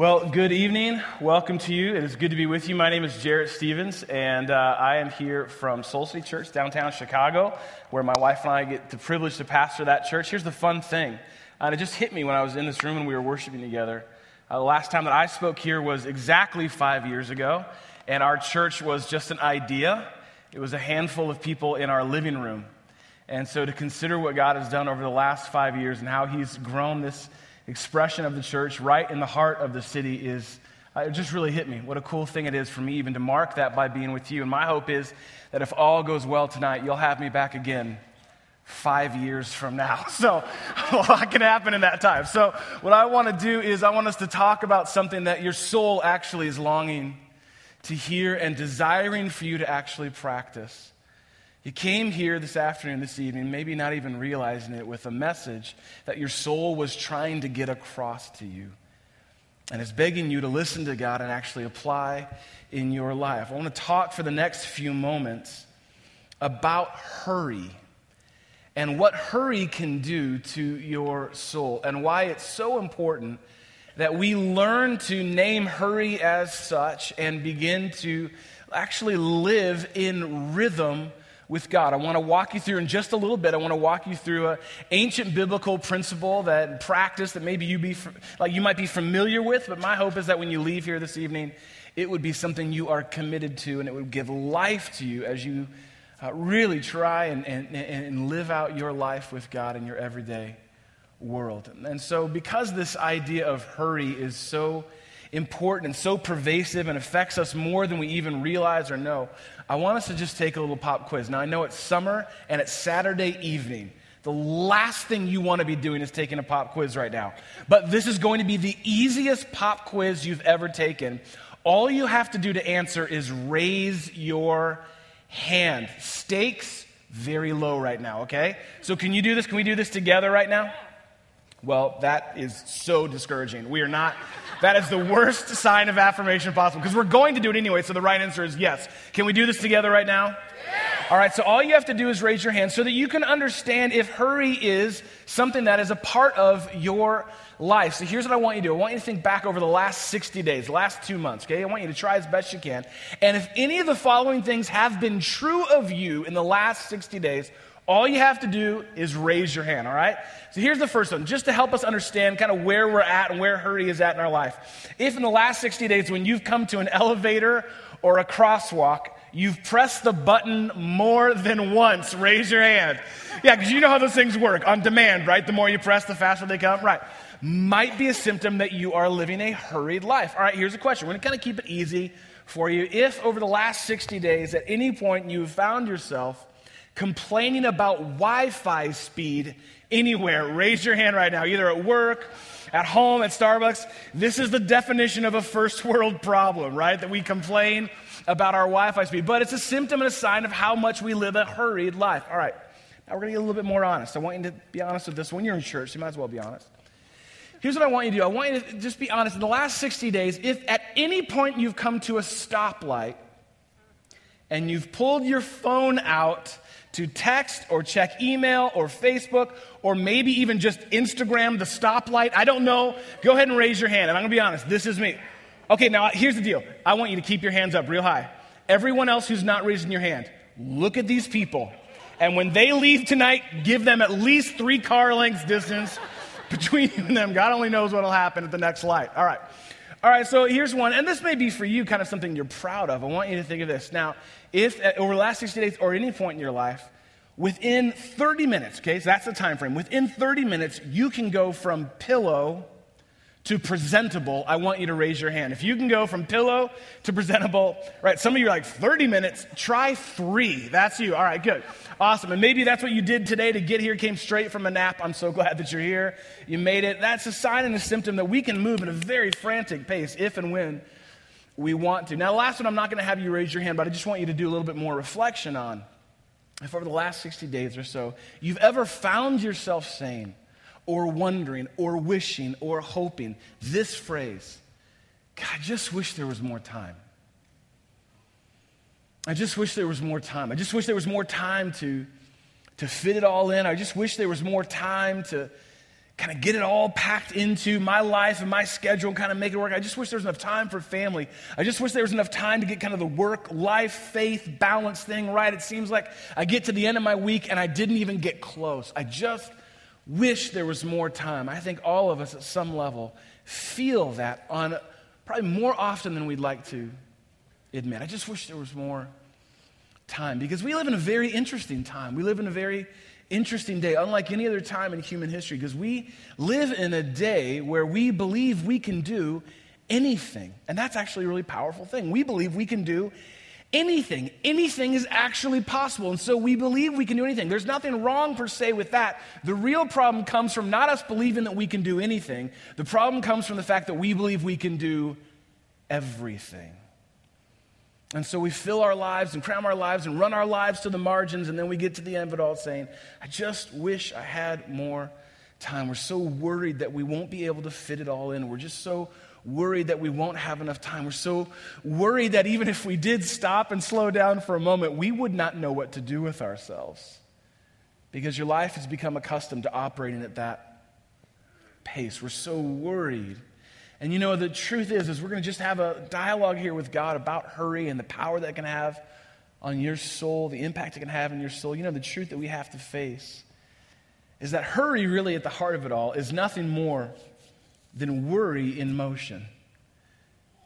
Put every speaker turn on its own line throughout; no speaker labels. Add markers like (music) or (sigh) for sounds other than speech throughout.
Well, good evening. Welcome to you. It is good to be with you. My name is Jarrett Stevens, and uh, I am here from Soul City Church, downtown Chicago, where my wife and I get the privilege to pastor that church. Here's the fun thing, and it just hit me when I was in this room and we were worshiping together. Uh, the last time that I spoke here was exactly five years ago, and our church was just an idea. It was a handful of people in our living room. And so to consider what God has done over the last five years and how He's grown this expression of the church right in the heart of the city is uh, it just really hit me. What a cool thing it is for me even to mark that by being with you. And my hope is that if all goes well tonight you'll have me back again five years from now. (laughs) So (laughs) a lot can happen in that time. So what i want to do is i want us to talk about something that your soul actually is longing to hear and desiring for you to actually practice you came here this afternoon, this evening, maybe not even realizing it, with a message that your soul was trying to get across to you. And it's begging you to listen to God and actually apply in your life. I want to talk for the next few moments about hurry and what hurry can do to your soul and why it's so important that we learn to name hurry as such and begin to actually live in rhythm with God. I want to walk you through in just a little bit. I want to walk you through an ancient biblical principle that practice that maybe you be like you might be familiar with, but my hope is that when you leave here this evening, it would be something you are committed to and it would give life to you as you uh, really try and, and, and live out your life with God in your everyday world. And so, because this idea of hurry is so important and so pervasive and affects us more than we even realize or know, I want us to just take a little pop quiz. Now, I know it's summer and it's Saturday evening. The last thing you want to be doing is taking a pop quiz right now. But this is going to be the easiest pop quiz you've ever taken. All you have to do to answer is raise your hand. Stakes very low right now, okay? So, can you do this? Can we do this together right now? Well, that is so discouraging. We are not, that is the worst sign of affirmation possible because we're going to do it anyway. So the right answer is yes. Can we do this together right now? All right, so all you have to do is raise your hand so that you can understand if hurry is something that is a part of your life. So here's what I want you to do I want you to think back over the last 60 days, last two months, okay? I want you to try as best you can. And if any of the following things have been true of you in the last 60 days, all you have to do is raise your hand, all right? So here's the first one, just to help us understand kind of where we're at and where hurry is at in our life. If in the last 60 days, when you've come to an elevator or a crosswalk, you've pressed the button more than once, raise your hand. Yeah, because you know how those things work on demand, right? The more you press, the faster they come, right? Might be a symptom that you are living a hurried life. All right, here's a question. We're going to kind of keep it easy for you. If over the last 60 days, at any point you found yourself complaining about Wi Fi speed anywhere, raise your hand right now, either at work, at home, at Starbucks. This is the definition of a first world problem, right? That we complain about our Wi Fi speed. But it's a symptom and a sign of how much we live a hurried life. All right, now we're going to get a little bit more honest. I want you to be honest with this. When you're in church, you might as well be honest. Here's what I want you to do I want you to just be honest. In the last 60 days, if at any point you've come to a stoplight and you've pulled your phone out to text or check email or Facebook or maybe even just Instagram the stoplight. I don't know. Go ahead and raise your hand. And I'm going to be honest, this is me. Okay, now here's the deal. I want you to keep your hands up real high. Everyone else who's not raising your hand, look at these people. And when they leave tonight, give them at least three car lengths distance (laughs) between you and them. God only knows what will happen at the next light. All right. All right, so here's one, and this may be for you kind of something you're proud of. I want you to think of this. Now, if uh, over the last 60 days or any point in your life, within 30 minutes, okay, so that's the time frame, within 30 minutes, you can go from pillow to presentable. I want you to raise your hand. If you can go from pillow to presentable, right, some of you are like 30 minutes, try three. That's you. All right, good. Awesome. And maybe that's what you did today to get here, came straight from a nap. I'm so glad that you're here. You made it. That's a sign and a symptom that we can move at a very frantic pace if and when we want to. Now, the last one, I'm not going to have you raise your hand, but I just want you to do a little bit more reflection on. If over the last 60 days or so, you've ever found yourself saying, or wondering, or wishing, or hoping this phrase God, I just wish there was more time. I just wish there was more time. I just wish there was more time to, to fit it all in. I just wish there was more time to kind of get it all packed into my life and my schedule and kind of make it work. I just wish there was enough time for family. I just wish there was enough time to get kind of the work, life, faith, balance thing right. It seems like I get to the end of my week and I didn't even get close. I just wish there was more time. I think all of us at some level feel that on probably more often than we'd like to admit. I just wish there was more time because we live in a very interesting time. We live in a very interesting day, unlike any other time in human history, because we live in a day where we believe we can do anything. And that's actually a really powerful thing. We believe we can do anything. Anything is actually possible. And so we believe we can do anything. There's nothing wrong per se with that. The real problem comes from not us believing that we can do anything, the problem comes from the fact that we believe we can do everything. And so we fill our lives and cram our lives and run our lives to the margins, and then we get to the end of it all saying, I just wish I had more time. We're so worried that we won't be able to fit it all in. We're just so worried that we won't have enough time. We're so worried that even if we did stop and slow down for a moment, we would not know what to do with ourselves. Because your life has become accustomed to operating at that pace. We're so worried and you know, the truth is, is we're going to just have a dialogue here with God about hurry and the power that can have on your soul, the impact it can have in your soul. You know, the truth that we have to face is that hurry, really, at the heart of it all, is nothing more than worry in motion.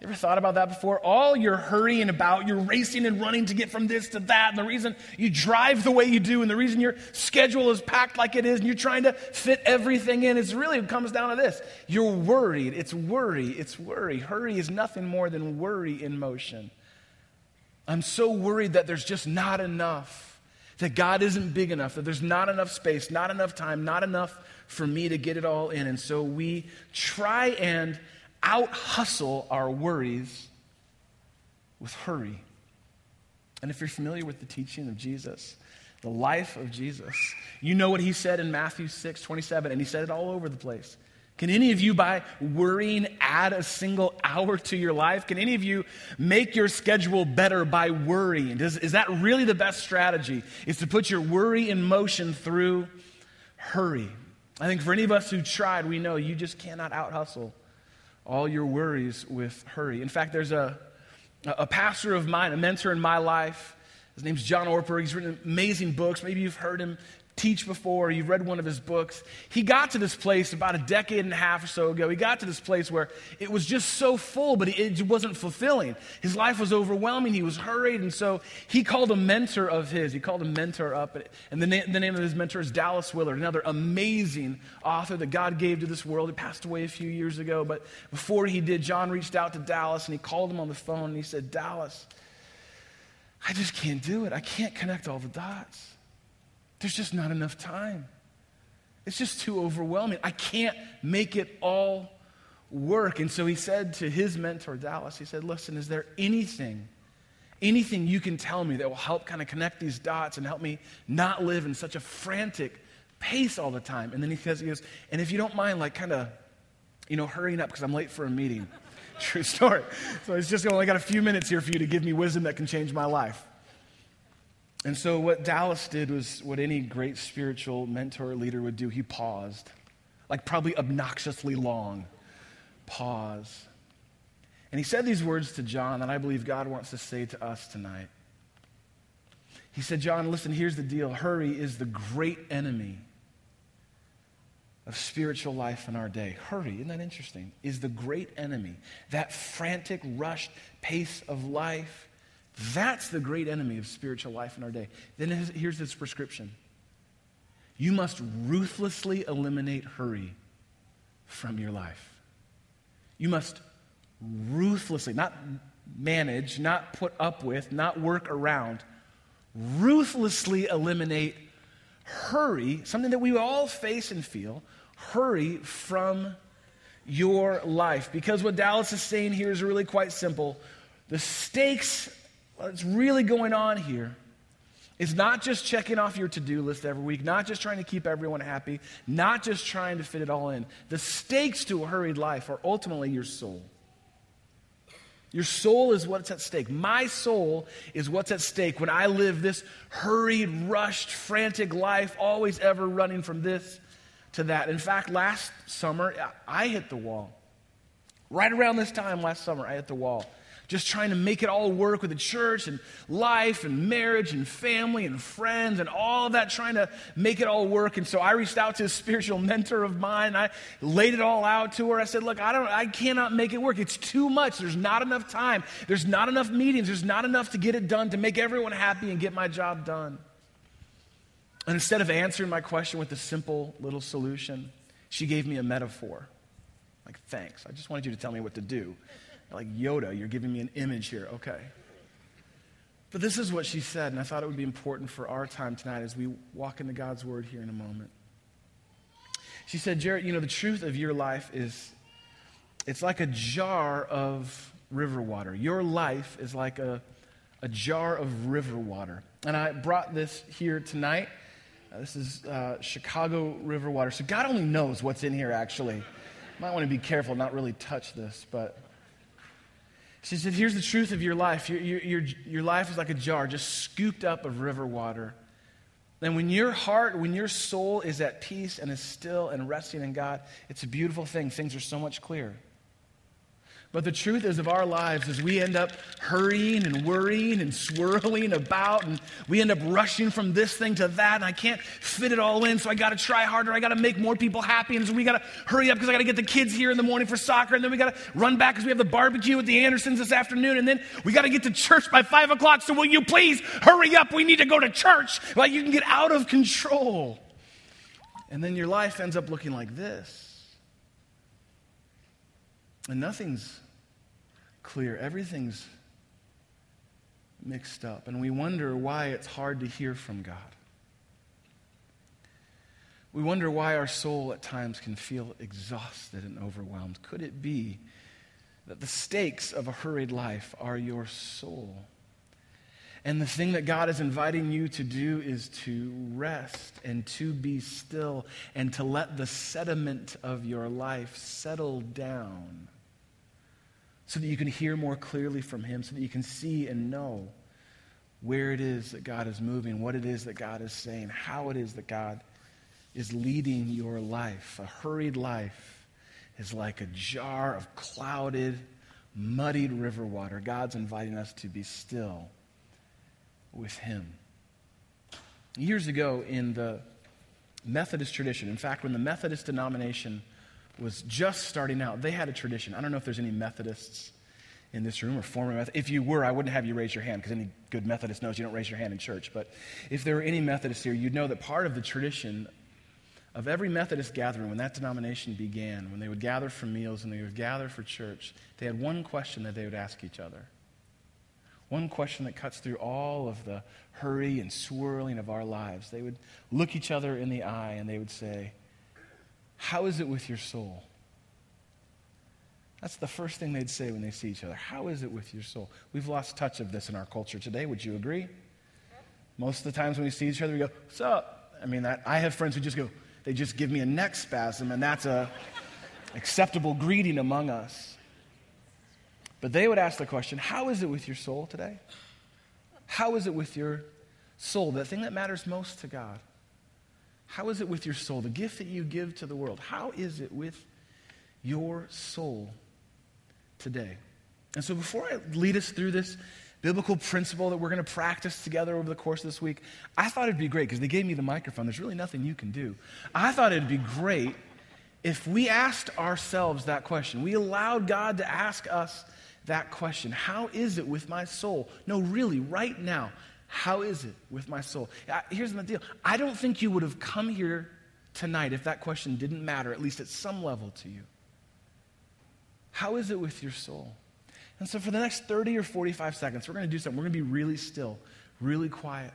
You ever thought about that before? All you're hurrying about, you're racing and running to get from this to that, and the reason you drive the way you do, and the reason your schedule is packed like it is, and you're trying to fit everything in, it's really comes down to this. You're worried. It's worry. It's worry. Hurry is nothing more than worry in motion. I'm so worried that there's just not enough, that God isn't big enough, that there's not enough space, not enough time, not enough for me to get it all in. And so we try and out hustle our worries with hurry. And if you're familiar with the teaching of Jesus, the life of Jesus, you know what he said in Matthew 6 27, and he said it all over the place. Can any of you, by worrying, add a single hour to your life? Can any of you make your schedule better by worrying? Does, is that really the best strategy? Is to put your worry in motion through hurry? I think for any of us who tried, we know you just cannot out hustle all your worries with hurry. In fact, there's a, a pastor of mine, a mentor in my life. His name's John Ortberg. He's written amazing books. Maybe you've heard him teach before, you've read one of his books. He got to this place about a decade and a half or so ago. He got to this place where it was just so full, but it wasn't fulfilling. His life was overwhelming. He was hurried. And so he called a mentor of his, he called a mentor up. And the, na- the name of his mentor is Dallas Willard, another amazing author that God gave to this world. He passed away a few years ago. But before he did, John reached out to Dallas and he called him on the phone and he said, Dallas, I just can't do it. I can't connect all the dots. There's just not enough time. It's just too overwhelming. I can't make it all work. And so he said to his mentor, Dallas, he said, Listen, is there anything, anything you can tell me that will help kind of connect these dots and help me not live in such a frantic pace all the time? And then he says, he goes, and if you don't mind, like kind of, you know, hurrying up because I'm late for a meeting. (laughs) True story. So it's just only got a few minutes here for you to give me wisdom that can change my life. And so, what Dallas did was what any great spiritual mentor or leader would do. He paused, like probably obnoxiously long. Pause. And he said these words to John that I believe God wants to say to us tonight. He said, John, listen, here's the deal. Hurry is the great enemy of spiritual life in our day. Hurry, isn't that interesting? Is the great enemy. That frantic, rushed pace of life that's the great enemy of spiritual life in our day. Then here's this prescription you must ruthlessly eliminate hurry from your life. You must ruthlessly, not manage, not put up with, not work around, ruthlessly eliminate hurry, something that we all face and feel, hurry from your life. Because what Dallas is saying here is really quite simple. The stakes what's really going on here is not just checking off your to do list every week, not just trying to keep everyone happy, not just trying to fit it all in. The stakes to a hurried life are ultimately your soul. Your soul is what's at stake. My soul is what's at stake when I live this hurried, rushed, frantic life, always ever running from this to that. In fact, last summer, I hit the wall. Right around this time last summer, I hit the wall just trying to make it all work with the church and life and marriage and family and friends and all of that, trying to make it all work. And so I reached out to a (laughs) spiritual mentor of mine. I laid it all out to her. I said, Look, I, don't, I cannot make it work. It's too much. There's not enough time. There's not enough meetings. There's not enough to get it done, to make everyone happy and get my job done. And instead of answering my question with a simple little solution, she gave me a metaphor. Like, thanks. I just wanted you to tell me what to do like Yoda, you're giving me an image here. Okay. But this is what she said, and I thought it would be important for our time tonight as we walk into God's Word here in a moment. She said, Jarrett, you know, the truth of your life is it's like a jar of river water. Your life is like a, a jar of river water. And I brought this here tonight. Uh, this is uh, Chicago river water. So God only knows what's in here, actually. Might want to be careful, not really touch this, but she said, Here's the truth of your life. Your, your, your, life is like a jar just scooped up of river water. And when your heart, when your soul is at peace and is still and resting in God, it's a beautiful thing. Things are so much clearer. But the truth is of our lives is we end up hurrying and worrying and swirling about and we end up rushing from this thing to that and I can't fit it all in so I got to try harder. I got to make more people happy and so we got to hurry up because I got to get the kids here in the morning for soccer and then we got to run back because we have the barbecue with the Andersons this afternoon and then we got to get to church by five o'clock. So will you please hurry up? We need to go to church. Like you can get out of control. And then your life ends up looking like this. And nothing's clear. Everything's mixed up. And we wonder why it's hard to hear from God. We wonder why our soul at times can feel exhausted and overwhelmed. Could it be that the stakes of a hurried life are your soul? And the thing that God is inviting you to do is to rest and to be still and to let the sediment of your life settle down so that you can hear more clearly from Him, so that you can see and know where it is that God is moving, what it is that God is saying, how it is that God is leading your life. A hurried life is like a jar of clouded, muddied river water. God's inviting us to be still with Him. Years ago, in the Methodist tradition, in fact, when the Methodist denomination was just starting out, they had a tradition. I don't know if there's any Methodists in this room or former Methodist. If you were, I wouldn't have you raise your hand because any good Methodist knows you don't raise your hand in church. But if there were any Methodists here, you'd know that part of the tradition of every Methodist gathering, when that denomination began, when they would gather for meals and they would gather for church, they had one question that they would ask each other. One question that cuts through all of the hurry and swirling of our lives. They would look each other in the eye and they would say, how is it with your soul? That's the first thing they'd say when they see each other. How is it with your soul? We've lost touch of this in our culture today. Would you agree? Most of the times when we see each other, we go, What's up? I mean, that, I have friends who just go, they just give me a neck spasm, and that's a acceptable greeting among us. But they would ask the question, How is it with your soul today? How is it with your soul, the thing that matters most to God? How is it with your soul? The gift that you give to the world. How is it with your soul today? And so before I lead us through this biblical principle that we're going to practice together over the course of this week, I thought it'd be great because they gave me the microphone. There's really nothing you can do. I thought it'd be great if we asked ourselves that question. We allowed God to ask us that question How is it with my soul? No, really, right now. How is it with my soul? Here's the deal I don't think you would have come here tonight if that question didn't matter, at least at some level to you. How is it with your soul? And so, for the next 30 or 45 seconds, we're going to do something. We're going to be really still, really quiet.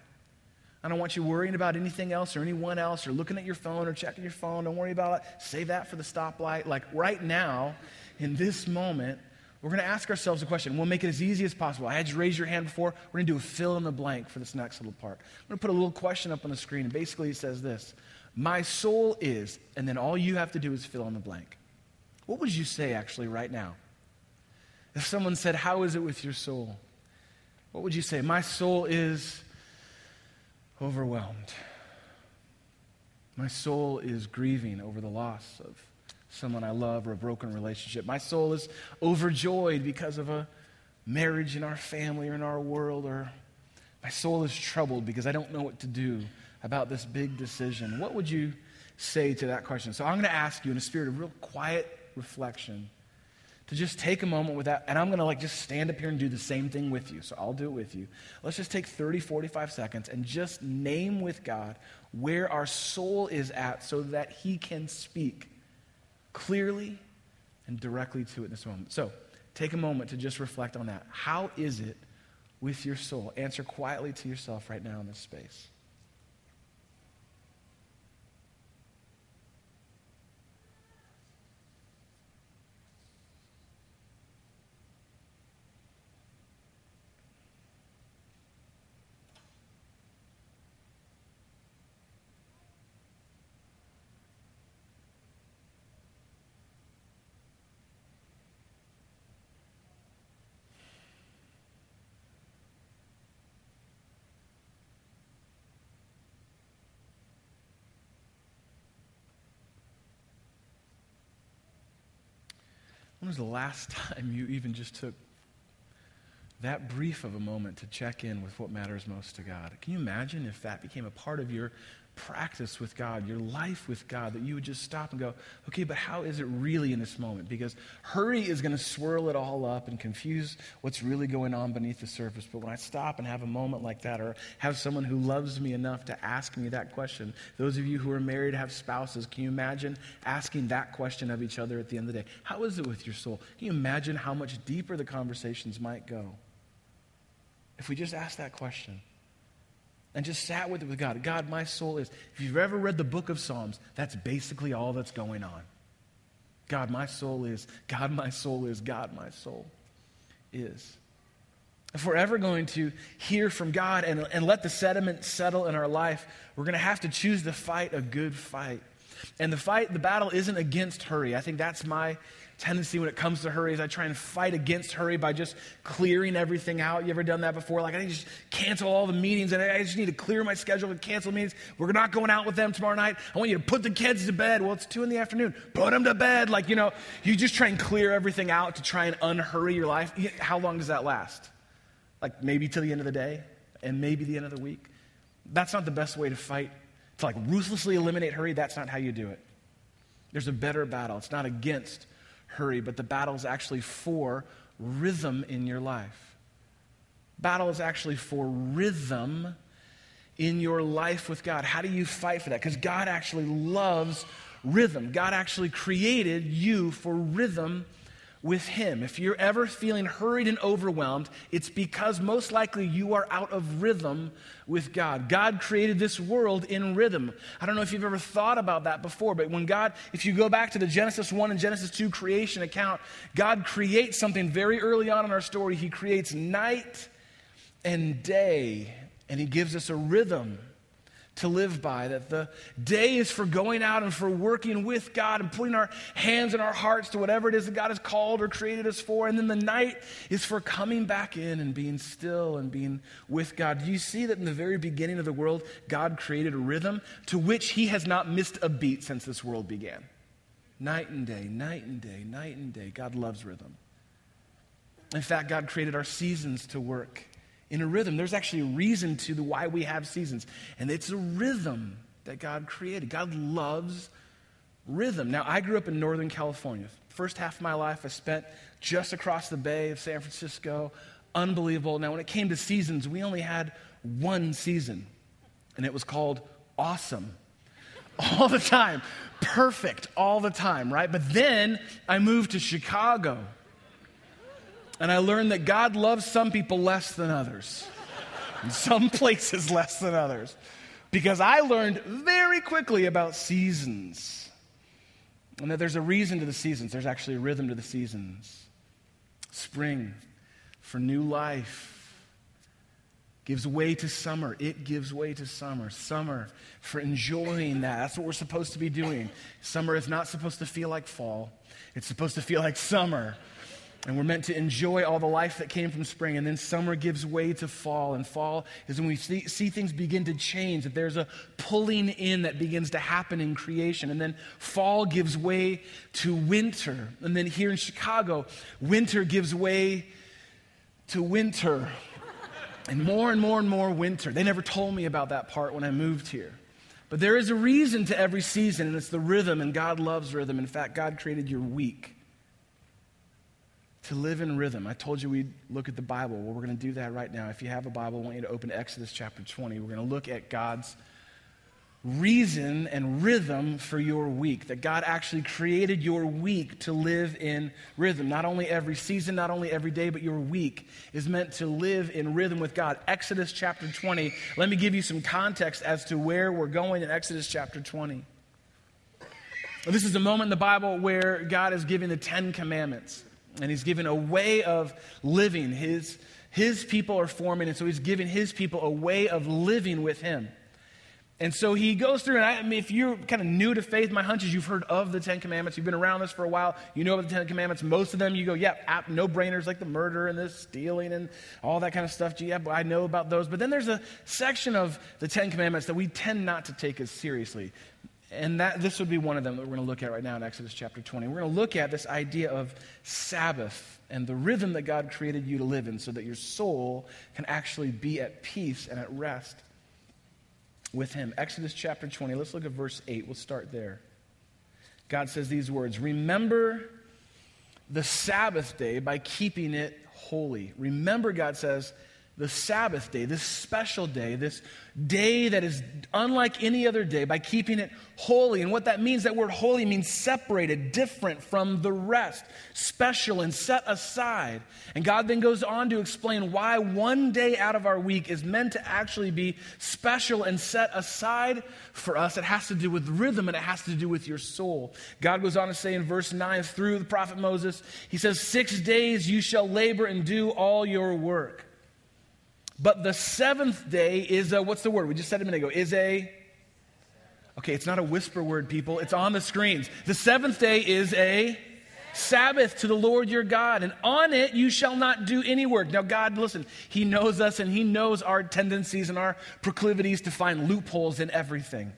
I don't want you worrying about anything else or anyone else or looking at your phone or checking your phone. Don't worry about it. Save that for the stoplight. Like right now, in this moment, we're going to ask ourselves a question. We'll make it as easy as possible. I had you raise your hand before. We're going to do a fill in the blank for this next little part. I'm going to put a little question up on the screen, and basically it says this My soul is, and then all you have to do is fill in the blank. What would you say actually right now? If someone said, How is it with your soul? What would you say? My soul is overwhelmed. My soul is grieving over the loss of someone I love or a broken relationship. My soul is overjoyed because of a marriage in our family or in our world, or my soul is troubled because I don't know what to do about this big decision. What would you say to that question? So I'm going to ask you in a spirit of real quiet reflection to just take a moment with that and i'm going to like just stand up here and do the same thing with you so i'll do it with you let's just take 30 45 seconds and just name with god where our soul is at so that he can speak clearly and directly to it in this moment. So take a moment to just reflect on that. How is it with your soul? Answer quietly to yourself right now in this space was the last (laughs) time you even just took that brief of a moment to check in with what matters most to God? Can you imagine if that became a part of your practice with God, your life with God, that you would just stop and go, okay, but how is it really in this moment? Because hurry is going to swirl it all up and confuse what's really going on beneath the surface. But when I stop and have a moment like that, or have someone who loves me enough to ask me that question, those of you who are married, have spouses, can you imagine asking that question of each other at the end of the day? How is it with your soul? Can you imagine how much deeper the conversations might go if we just ask that question? And just sat with it with God. God, my soul is. If you've ever read the book of Psalms, that's basically all that's going on. God, my soul is. God, my soul is. God, my soul is. If we're ever going to hear from God and, and let the sediment settle in our life, we're going to have to choose to fight a good fight. And the fight, the battle isn't against hurry. I think that's my tendency when it comes to hurry is I try and fight against hurry by just clearing everything out. You ever done that before? Like, I need to just cancel all the meetings and I just need to clear my schedule and cancel meetings. We're not going out with them tomorrow night. I want you to put the kids to bed. Well, it's two in the afternoon. Put them to bed. Like, you know, you just try and clear everything out to try and unhurry your life. How long does that last? Like, maybe till the end of the day and maybe the end of the week. That's not the best way to fight. To like ruthlessly eliminate hurry, that's not how you do it. There's a better battle. It's not against hurry, but the battle is actually for rhythm in your life. Battle is actually for rhythm in your life with God. How do you fight for that? Because God actually loves rhythm. God actually created you for rhythm with Him. If you're ever feeling hurried and overwhelmed, it's because most likely you are out of rhythm with God. God created this world in rhythm. I don't know if you've ever thought about that before, but when God, if you go back to the Genesis 1 and Genesis 2 creation account, God creates something very early on in our story. He creates night and day, and He gives us a rhythm to live by. That the day is for going out and for working with God and putting our hands and our hearts to whatever it is that God has called or created us for. And then the night is for coming back in and being still and being with God. Do you see that in the very beginning of the world, God created a rhythm to which He has not missed a beat since this world began? Night and day, night and day, night and day. God loves rhythm. In fact, God created our seasons to work in a rhythm. There's actually a reason to the why we have seasons, and it's a rhythm that God created. God loves rhythm. Now, I grew up in Northern California. First half of my life, I spent just across the bay of San Francisco. Unbelievable. Now, when it came to seasons, we only had one season, and it was called awesome. All the time. Perfect all the time, right? But then I moved to Chicago and I learned that God loves some people less than others, in some (laughs) places less than others. Because I learned very quickly about seasons. And that there's a reason to the seasons, there's actually a rhythm to the seasons. Spring for new life gives way to summer. It gives way to summer. Summer for enjoying that. That's what we're supposed to be doing. Summer is not supposed to feel like fall, it's supposed to feel like summer. And we're meant to enjoy all the life that came from spring. And then summer gives way to fall. And fall is when we see, see, things begin to change, that there's a pulling in that begins to happen in creation. And then fall gives way to winter. And then here in Chicago, winter gives way to winter. And more and more and more winter. They never told me about that part when I moved here. But there is a reason to every season, and it's the rhythm, and God loves rhythm. In fact, God created your week to live in rhythm. I told you we'd look at the Bible. Well, we're going to do that right now. If you have a Bible, I want you to open Exodus chapter 20. We're going to look at God's reason and rhythm for your week. That God actually created your week to live in rhythm. Not only every season, not only every day, but your week is meant to live in rhythm with God. Exodus chapter 20. Let me give you some context as to where we're going in Exodus chapter 20. This is a moment in the Bible where God is giving the Ten Commandments and he's given a way of living. His, his people are forming, and so he's giving his people a way of living with him. And so he goes through, and I, I, mean, if you're kind of new to faith, my hunch is you've heard of the Ten Commandments. You've been around this for a while. You know about the Ten Commandments. Most of them, you go, yeah, no brainers like the murder and the stealing and all that kind of stuff. Yeah, I know about those. But then there's a section of the Ten Commandments that we tend not to take as seriously. And that, this would be one of them that we're going to look at right now in Exodus chapter 20. We're going to look at this idea of Sabbath and the rhythm that God created you to live in so that your soul can actually be at peace and at rest with Him. Exodus chapter 20, let's look at verse 8. We'll start there. God says these words Remember the Sabbath day by keeping it holy. Remember, God says, the Sabbath day, this special day, this day that is unlike any other day by keeping it holy. And what that means, that word holy means separated, different from the rest, special and set aside. And God then goes on to explain why one day out of our week is meant to actually be special and set aside for us. It has to do with rhythm and it has to do with your soul. God goes on to say in verse 9 through the prophet Moses, He says, Six days you shall labor and do all your work. But the seventh day is a, what's the word? We just said a minute ago, is a, okay, it's not a whisper word, people. It's on the screens. The seventh day is a Sabbath to the Lord your God, and on it you shall not do any work. Now, God, listen, He knows us and He knows our tendencies and our proclivities to find loopholes in everything.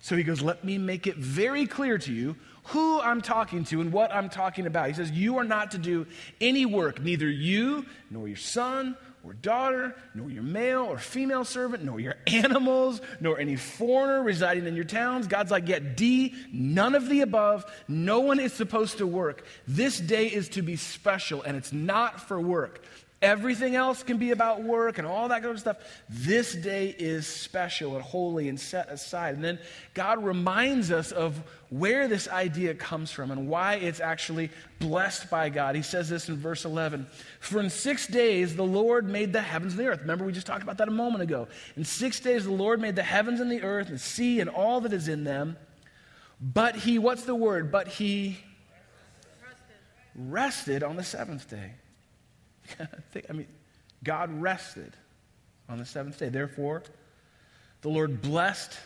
So He goes, Let me make it very clear to you who I'm talking to and what I'm talking about. He says, You are not to do any work, neither you, nor your son, or daughter, nor your male or female servant, nor your (laughs) animals, nor any foreigner residing in your towns. God's like, yeah, D, none of the above. No one is supposed to work. This day is to be special, and it's not for work. Everything else can be about work and all that kind of stuff. This day is special and holy and set aside. And then God reminds us of where this idea comes from and why it's actually blessed by God. He says this in verse 11 For in six days the Lord made the heavens and the earth. Remember, we just talked about that a moment ago. In six days the Lord made the heavens and the earth, and the sea and all that is in them. But he, what's the word? But he rested, rested on the seventh day. (laughs) I mean, God rested on the seventh day. Therefore, the Lord blessed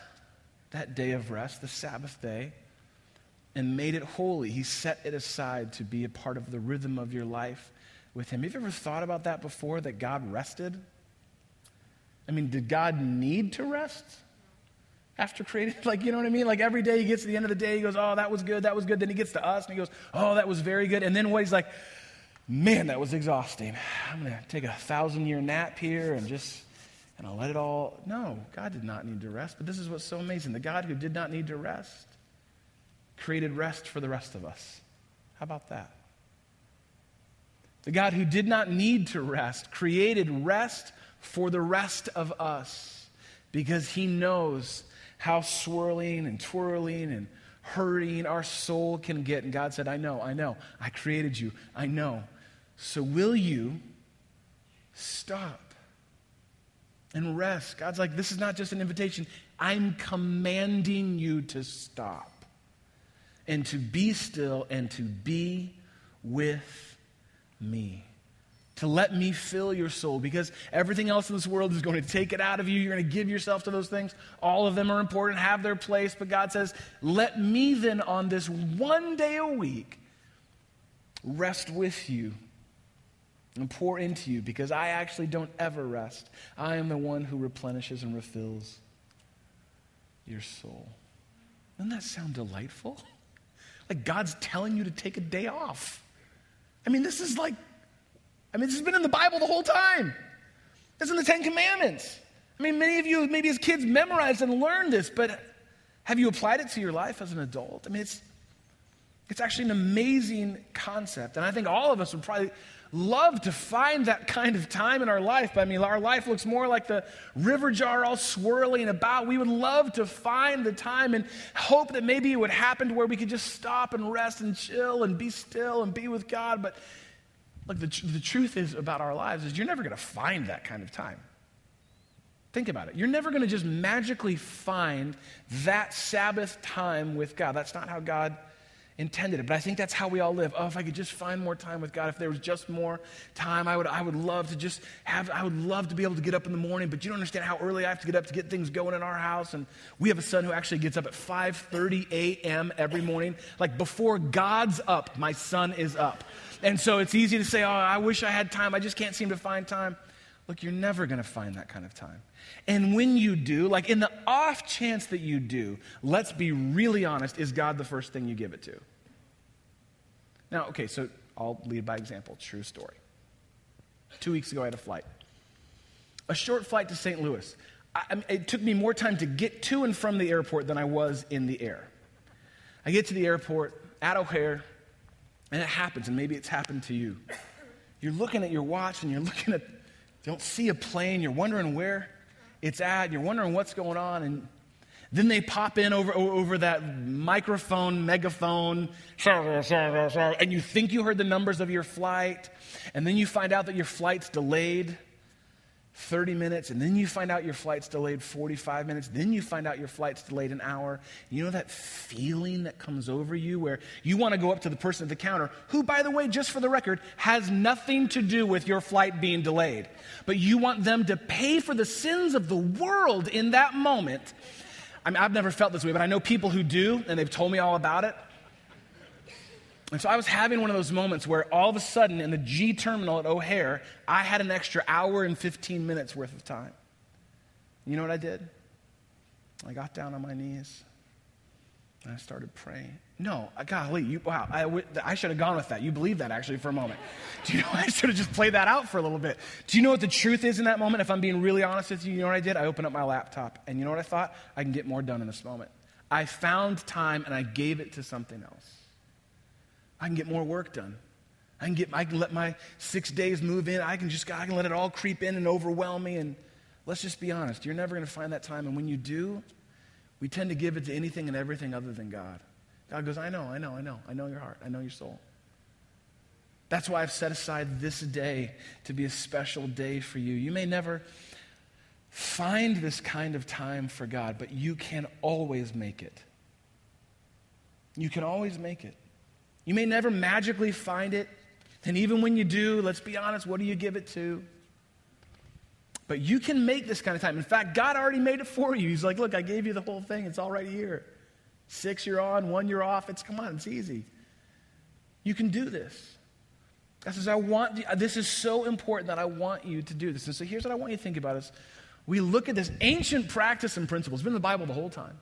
that day of rest, the Sabbath day, and made it holy. He set it aside to be a part of the rhythm of your life with Him. Have you ever thought about that before, that God rested? I mean, did God need to rest? after creating. (laughs) Like, you know what I mean? Like every day he gets to the end of the day, he goes, Oh, that was good, that was good. Then he gets to us and he goes, Oh, that was very good. And then what he's like, man, that was exhausting. I'm going to take a thousand year nap here and just, and I'll let it all. No, God did not need to rest. But this is what's so amazing. The God who did not need to rest created rest for the rest of us. How about that? The God who did not need to rest created rest for the rest of us because he knows how swirling and twirling and hurrying our soul can get. And God said, I know, I know. I created you. I know. So, will you stop and rest? God's like, this is not just an invitation. I'm commanding you to stop and to be still and to be with me. To let me fill your soul because everything else in this world is going to take it out of you. You're going to give yourself to those things. All of them are important, have their place. But God says, let me then on this one day a week rest with you and pour into you because I actually don't ever rest. I am the one who replenishes and refills your soul. Doesn't that sound delightful? (laughs) Like God's telling you to take a day off. I mean, this is like, I mean, this has been in the Bible the whole time. Is in the Ten Commandments. I mean, many of you, maybe as kids, memorized and learned this, but have you applied it to your life as an adult? I mean, it's, it's actually an amazing concept. And I think all of us would probably love to find that kind of time in our life. But I mean, our life looks more like the river jar all swirling about. We would love to find the time and hope that maybe it would happen to where we could just stop and rest and chill and be still and be with God. But look, the, the truth is about our lives is you're never going to find that kind of time. Think about it. You're never going to just magically find that Sabbath time with God. That's not how God intended it. But I think that's how we all live. Oh, if I could just find more time with God, if there was just more time, I would, I would love to just have, I would love to be able to get up in the morning, but you don't understand how early I have to get up to get things going in our house. And we have a son who actually gets up at 5.30 a.m. every morning. Like before God's up, my son is up. And so it's easy to say, oh, I wish I had time. I just can't seem to find time. Look, you're never going to find that kind of time. And when you do, like in the off chance that you do, let's be really honest, is God the first thing you give it to? Now, okay, so I'll lead by example. True story. Two weeks ago, I had a flight. A short flight to St. Louis. I, it took me more time to get to and from the airport than I was in the air. I get to the airport at O'Hare, and it happens, and maybe it's happened to you. You're looking at your watch and you're (laughs) looking at, don't see a plane, you're wondering where it's at, you're wondering what's going on, and then they pop in over, over that microphone, megaphone, and you think you heard the numbers of your flight, and then you find out that your flight's delayed 30 minutes, and then you find out your flight's delayed 45 minutes, then you find out your flight's delayed an hour. You know that feeling that comes over you where you want to go up to the person at the counter, who, by the way, just for the record, has nothing to do with your flight being delayed. But you want them to pay for the sins of the world in that moment I mean, I've never felt this way, but I know people who do, and they've told me all about it. And so I was having one of those moments where all of a sudden in the G terminal at O'Hare, I had an extra hour and 15 minutes worth of time. You know what I did? I got down on my knees and I started praying. No, uh, golly, you, wow, I, should have gone with that. You believe that actually for a moment. (laughs) Do you know, (laughs) I should have just played that out for a little bit. Do you know what the truth is in that moment? If I'm being really honest with you, you know what I did? I opened up my laptop, and you know what I thought? I can get more done in this moment. I found time and I gave it to something else. I can get more work done. I can, get, I can let my six days move in. I can just I can let it all creep in and overwhelm me. And let's just be honest, you're never going to find that time. And when you do, we tend to give it to anything and everything other than God. God goes, I know, I know, I know. I know your heart. I know your soul. That's why I've set aside this day to be a special day for you. You may never find this kind of time for God, but you can always make it. You can always make it. You may never magically find it. And even when you do, let's be honest, what do you give it to? But you can make this kind of time. In fact, God already made it for you. He's like, look, I gave you the whole thing. It's all right here. Six you're on, one you're off. It's come on, it's easy. You can do this. God says, I want this is so important that I want you to do this. And so here's what I want you to think about is we look at this ancient practice and principle. It's been in the Bible the whole time.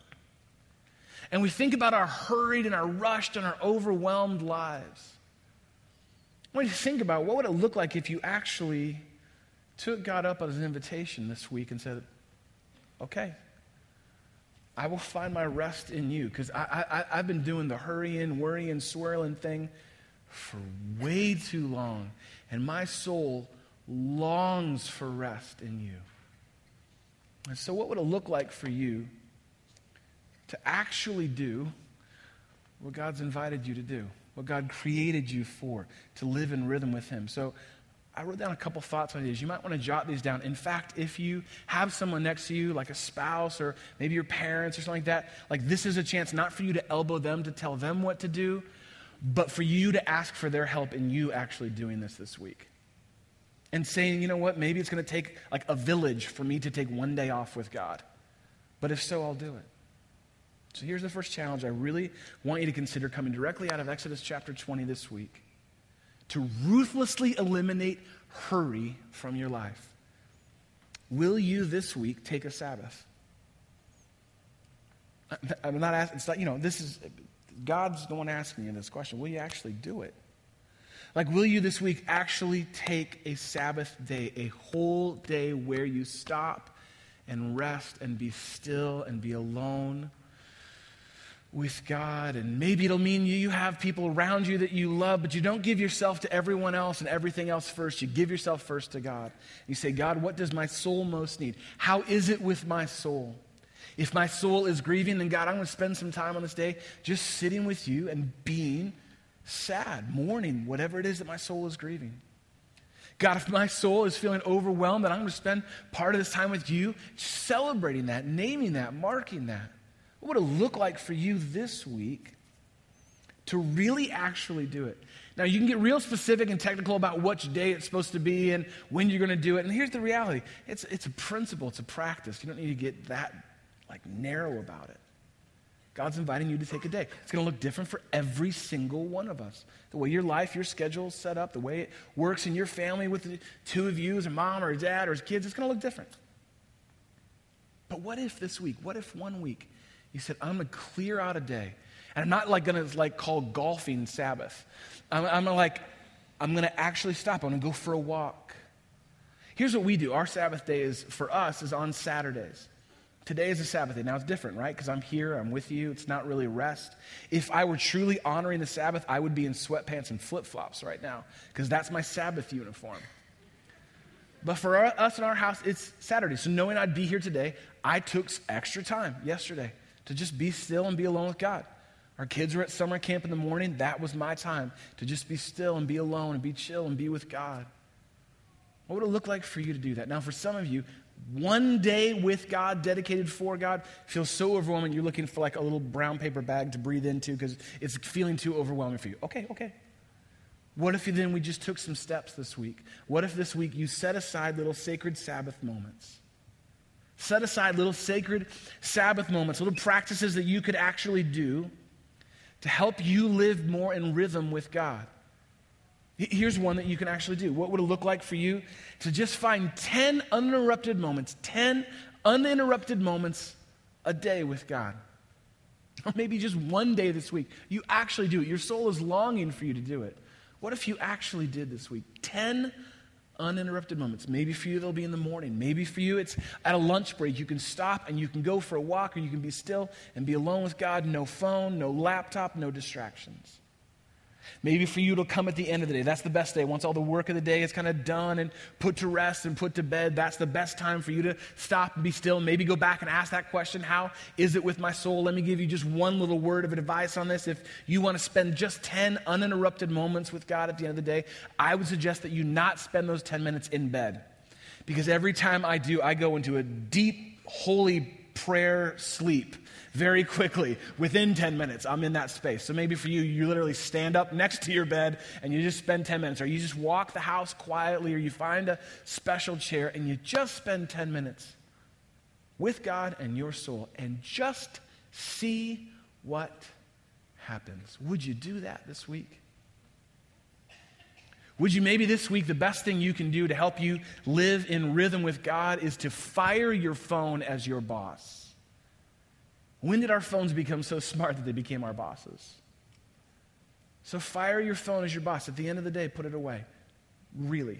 And we think about our hurried and our rushed and our overwhelmed lives. I want you to think about what would it look like if you actually took God up as an invitation this week and said, okay, I will find my rest in you. Because I, I, I've been doing the hurrying, worrying, swirling thing for way too long. And my soul longs for rest in you. And so, what would it look like for you to actually do what God's invited you to do, what God created you for, to live in rhythm with Him? So, I wrote down a couple thoughts on these. You might want to jot these down. In fact, if you have someone next to you, like a spouse or maybe your parents or something like that, like this is a chance not for you to elbow them to tell them what to do, but for you to ask for their help in you actually doing this this week. And saying, you know what, maybe it's going to take like a village for me to take one day off with God. But if so, I'll do it. So here's the first challenge I really want you to consider coming directly out of Exodus chapter 20 this week to ruthlessly eliminate hurry from your life? Will you this week take a Sabbath? I'm not asking, it's not, you know, this is, God's the one asking you this question. Will you actually do it? Like, will you this week actually take a Sabbath day, a whole day where you stop and rest and be still and be alone with God? And maybe it'll mean you, have people around you that you love, but you don't give yourself to everyone else and everything else first. You give yourself first to God. You say, God, what does my soul most need? How is it with my soul? If my soul is grieving, then God, I'm going to spend some time on this day just sitting with you and being sad, mourning, whatever it is that my soul is grieving. God, if my soul is feeling overwhelmed, then I'm going to spend part of this time with you celebrating that, naming that, marking that. What would it look like for you this week to really actually do it? Now, you can get real specific and technical about which day it's supposed to be and when you're going to do it. And here's the reality it's, it's a principle, it's a practice. You don't need to get that like narrow about it. God's inviting you to take a day. It's going to look different for every single one of us. The way your life, your schedule is set up, the way it works in your family with the two of you as a mom or a dad or as kids, it's going to look different. But what if this week, what if one week you said, I'm going to clear out a day. And I'm not like going to like call golfing Sabbath. I'm, I'm like, I'm going to actually stop. I'm going to go for a walk. Here's what we do. Our Sabbath day is, for us, is on Saturdays. Today is a Sabbath day. Now it's different, right? Because I'm here, I'm with you. It's not really rest. If I were truly honoring the Sabbath, I would be in sweatpants and flip flops right now because that's my Sabbath uniform. But for us in our house, it's Saturday. So knowing I'd be here today, I took extra time yesterday to just be still and be alone with God. Our kids were at summer camp in the morning. That was my time to just be still and be alone and be chill and be with God. What would it look like for you to do that? Now, for some of you, one day with God, dedicated for God, feels so overwhelming you're looking for like a little brown paper bag to breathe into because it's feeling too overwhelming for you. Okay, okay. What if then we just took some steps this week? What if this week you set aside little sacred Sabbath moments? Set aside little sacred Sabbath moments, little practices that you could actually do to help you live more in rhythm with God. Here's one that you can actually do. What would it look like for you to just find 10 uninterrupted moments, 10 uninterrupted moments a day with God? Or maybe just one day this week. You actually do it. Your soul is longing for you to do it. What if you actually did this week? 10 uninterrupted moments. Maybe for you, they'll be in the morning. Maybe for you, it's at a lunch break. You can stop and you can go for a walk or you can be still and be alone with God. No phone, no laptop, no distractions. Maybe for you, it'll come at the end of the day. That's the best day. Once all the work of the day is kind of done and put to rest and put to bed, that's the best time for you to stop and be still. Maybe go back and ask that question How is it with my soul? Let me give you just one little word of advice on this. If you want to spend just 10 uninterrupted moments with God at the end of the day, I would suggest that you not spend those 10 minutes in bed. Because every time I do, I go into a deep, holy prayer sleep very quickly. Within 10 minutes, I'm in that space. So maybe for you, you literally stand up next to your bed and you just spend 10 minutes, or you just walk the house quietly, or you find a special chair and you just spend 10 minutes with God and your soul and just see what happens. Would you do that this week? Would you maybe this week, the best thing you can do to help you live in rhythm with God is to fire your phone as your boss? When did our phones become so smart that they became our bosses? So fire your phone as your boss. At the end of the day, put it away. Really.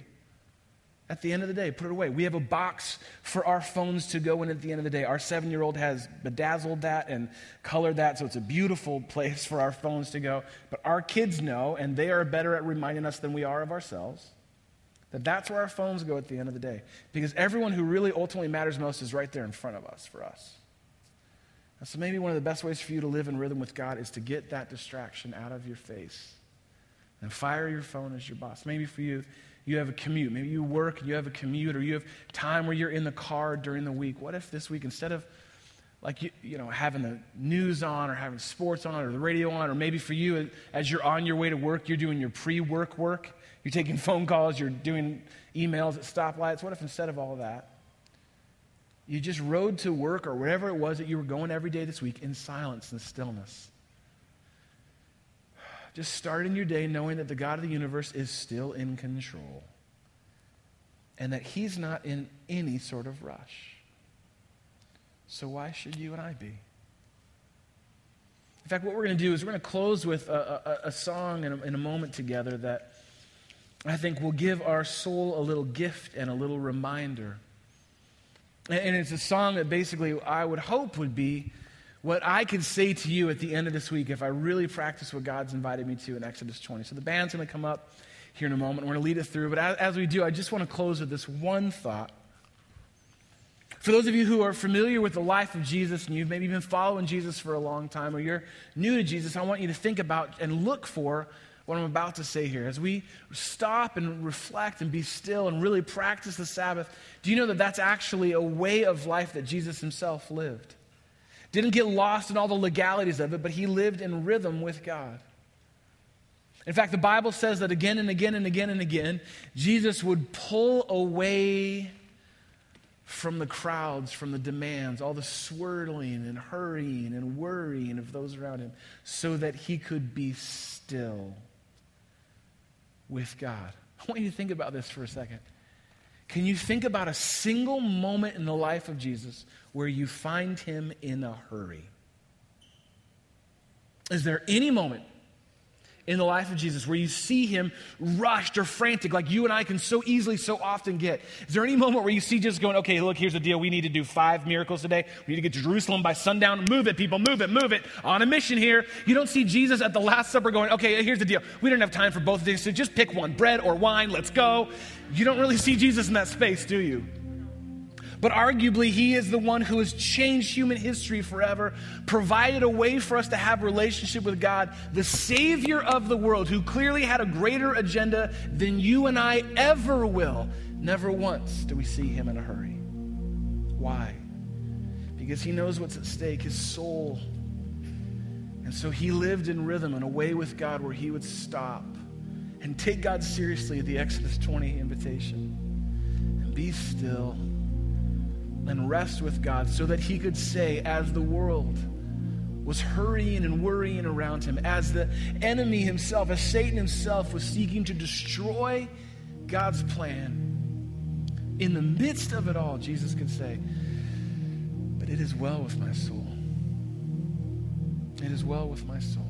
At the end of the day, put it away. We have a box for our phones to go in at the end of the day. Our seven year old has bedazzled that and colored that, so it's a beautiful place for our phones to go. But our kids know, and they are better at reminding us than we are of ourselves, that that's where our phones go at the end of the day. Because everyone who really ultimately matters most is right there in front of us for us. And so maybe one of the best ways for you to live in rhythm with God is to get that distraction out of your face and fire your phone as your boss. Maybe for you, you have a commute. Maybe you work and you have a commute, or you have time where you're in the car during the week. What if this week, instead of like you, you know having the news on or having sports on or the radio on, or maybe for you as you're on your way to work, you're doing your pre-work work. You're taking phone calls, you're doing emails at stoplights. What if instead of all that, you just rode to work or wherever it was that you were going every day this week in silence and stillness. Just starting your day knowing that the God of the universe is still in control. and that He's not in any sort of rush. So, why should you and I be? In fact, what we're going to do is we're going to close with a, a, a song in a, in a moment together that I think will give our soul a little gift and a little reminder. And, it's a song that basically I would hope would be what I could say to you at the end of this week if I really practice what God's invited me to in Exodus 20. So the band's going to come up here in a moment. We're going to lead it through. But as, as we do, I just want to close with this one thought. For those of you who are familiar with the life of Jesus and you've maybe been following Jesus for a long time or you're new to Jesus, I want you to think about and look for what I'm about to say here. As we stop and reflect and be still and really practice the Sabbath, do you know that that's actually a way of life that Jesus himself lived? Didn't get lost in all the legalities of it, but he lived in rhythm with God. In fact, the Bible says that again and again and again and again, Jesus would pull away from the crowds, from the demands, all the swirling and hurrying and worrying of those around him, so that he could be still with God. I want you to think about this for a second. Can you think about a single moment in the life of Jesus where you find him in a hurry? Is there any moment in the life of Jesus where you see him rushed or frantic like you and I can so easily, so often get? Is there any moment where you see Jesus going, okay, look, here's the deal. We need to do five miracles today. We need to get to Jerusalem by sundown. Move it, people, move it, move it. On a mission here. You don't see Jesus at the Last Supper going, okay, here's the deal. We don't have time for both of these, so just pick one bread or wine. Let's go. You don't really see Jesus in that space, do you? But arguably, he is the one who has changed human history forever, provided a way for us to have relationship with God, the Savior of the world, who clearly had a greater agenda than you and I ever will. Never once do we see him in a hurry. Why? Because he knows what's at stake, his soul. And so he lived in rhythm and away with God where he would stop and take God seriously at the Exodus 20 invitation and be still and rest with God so that he could say, as the world was hurrying and worrying around him, as the enemy himself, as Satan himself was seeking to destroy God's plan, in the midst of it all, Jesus could say, But it is well with my soul. It is well with my soul.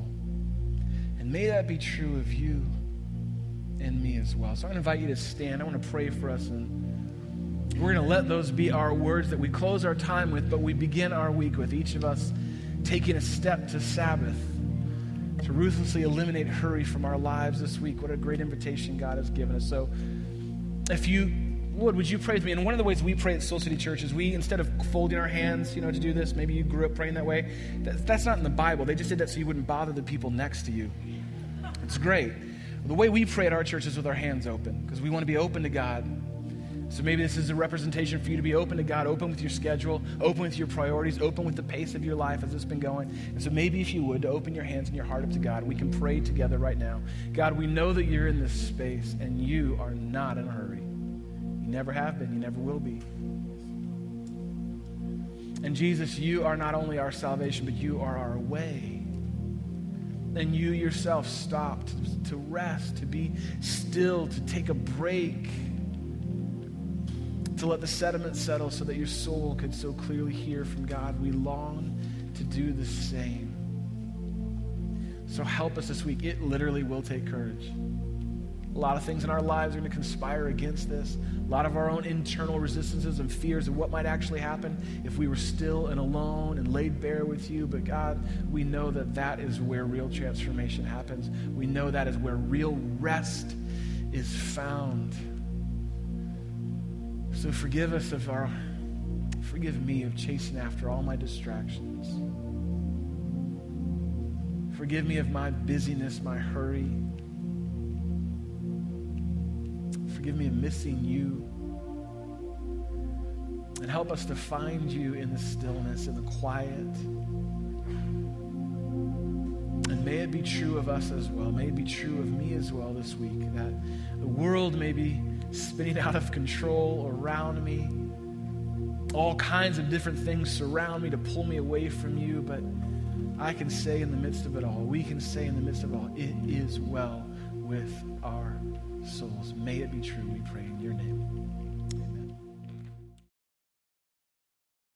And may that be true of you and me as well. So I invite you to stand. I want to pray for us and we're going to let those be our words that we close our time with, but we begin our week with each of us taking a step to Sabbath, to ruthlessly eliminate hurry from our lives this week. What a great invitation God has given us. So, if you would, would you pray with me? And one of the ways we pray at Soul City Church is we, instead of folding our hands, you know, to do this, maybe you grew up praying that way. That, that's not in the Bible. They just did that so you wouldn't bother the people next to you. It's great. The way we pray at our church is with our hands open because we want to be open to God so maybe this is a representation for you to be open to God, open with your schedule, open with your priorities, open with the pace of your life as it's been going. And so maybe if you would, to open your hands and your heart up to God, we can pray together right now. God, we know that you're in this space and you are not in a hurry. You never have been, you never will be. And Jesus, you are not only our salvation, but you are our way. And you yourself stopped to rest, to be still, to take a break to let the sediment settle so that your soul could so clearly hear from God. We long to do the same. So help us this week. It literally will take courage. A lot of things in our lives are going to conspire against this. A lot of our own internal resistances and fears of what might actually happen if we were still and alone and laid bare with you. But God, we know that that is where real transformation happens. We know that is where real rest is found. So forgive us of our, forgive me of chasing after all my distractions. Forgive me of my busyness, my hurry. Forgive me of missing you. And help us to find you in the stillness, in the quiet. And may it be true of us as well. May it be true of me as well this week that the world may be spinning out of control around me. All kinds of different things surround me to pull me away from you, but I can say in the midst of it all, we can say in the midst of all, it is well with our souls. May it be true, we pray in your name.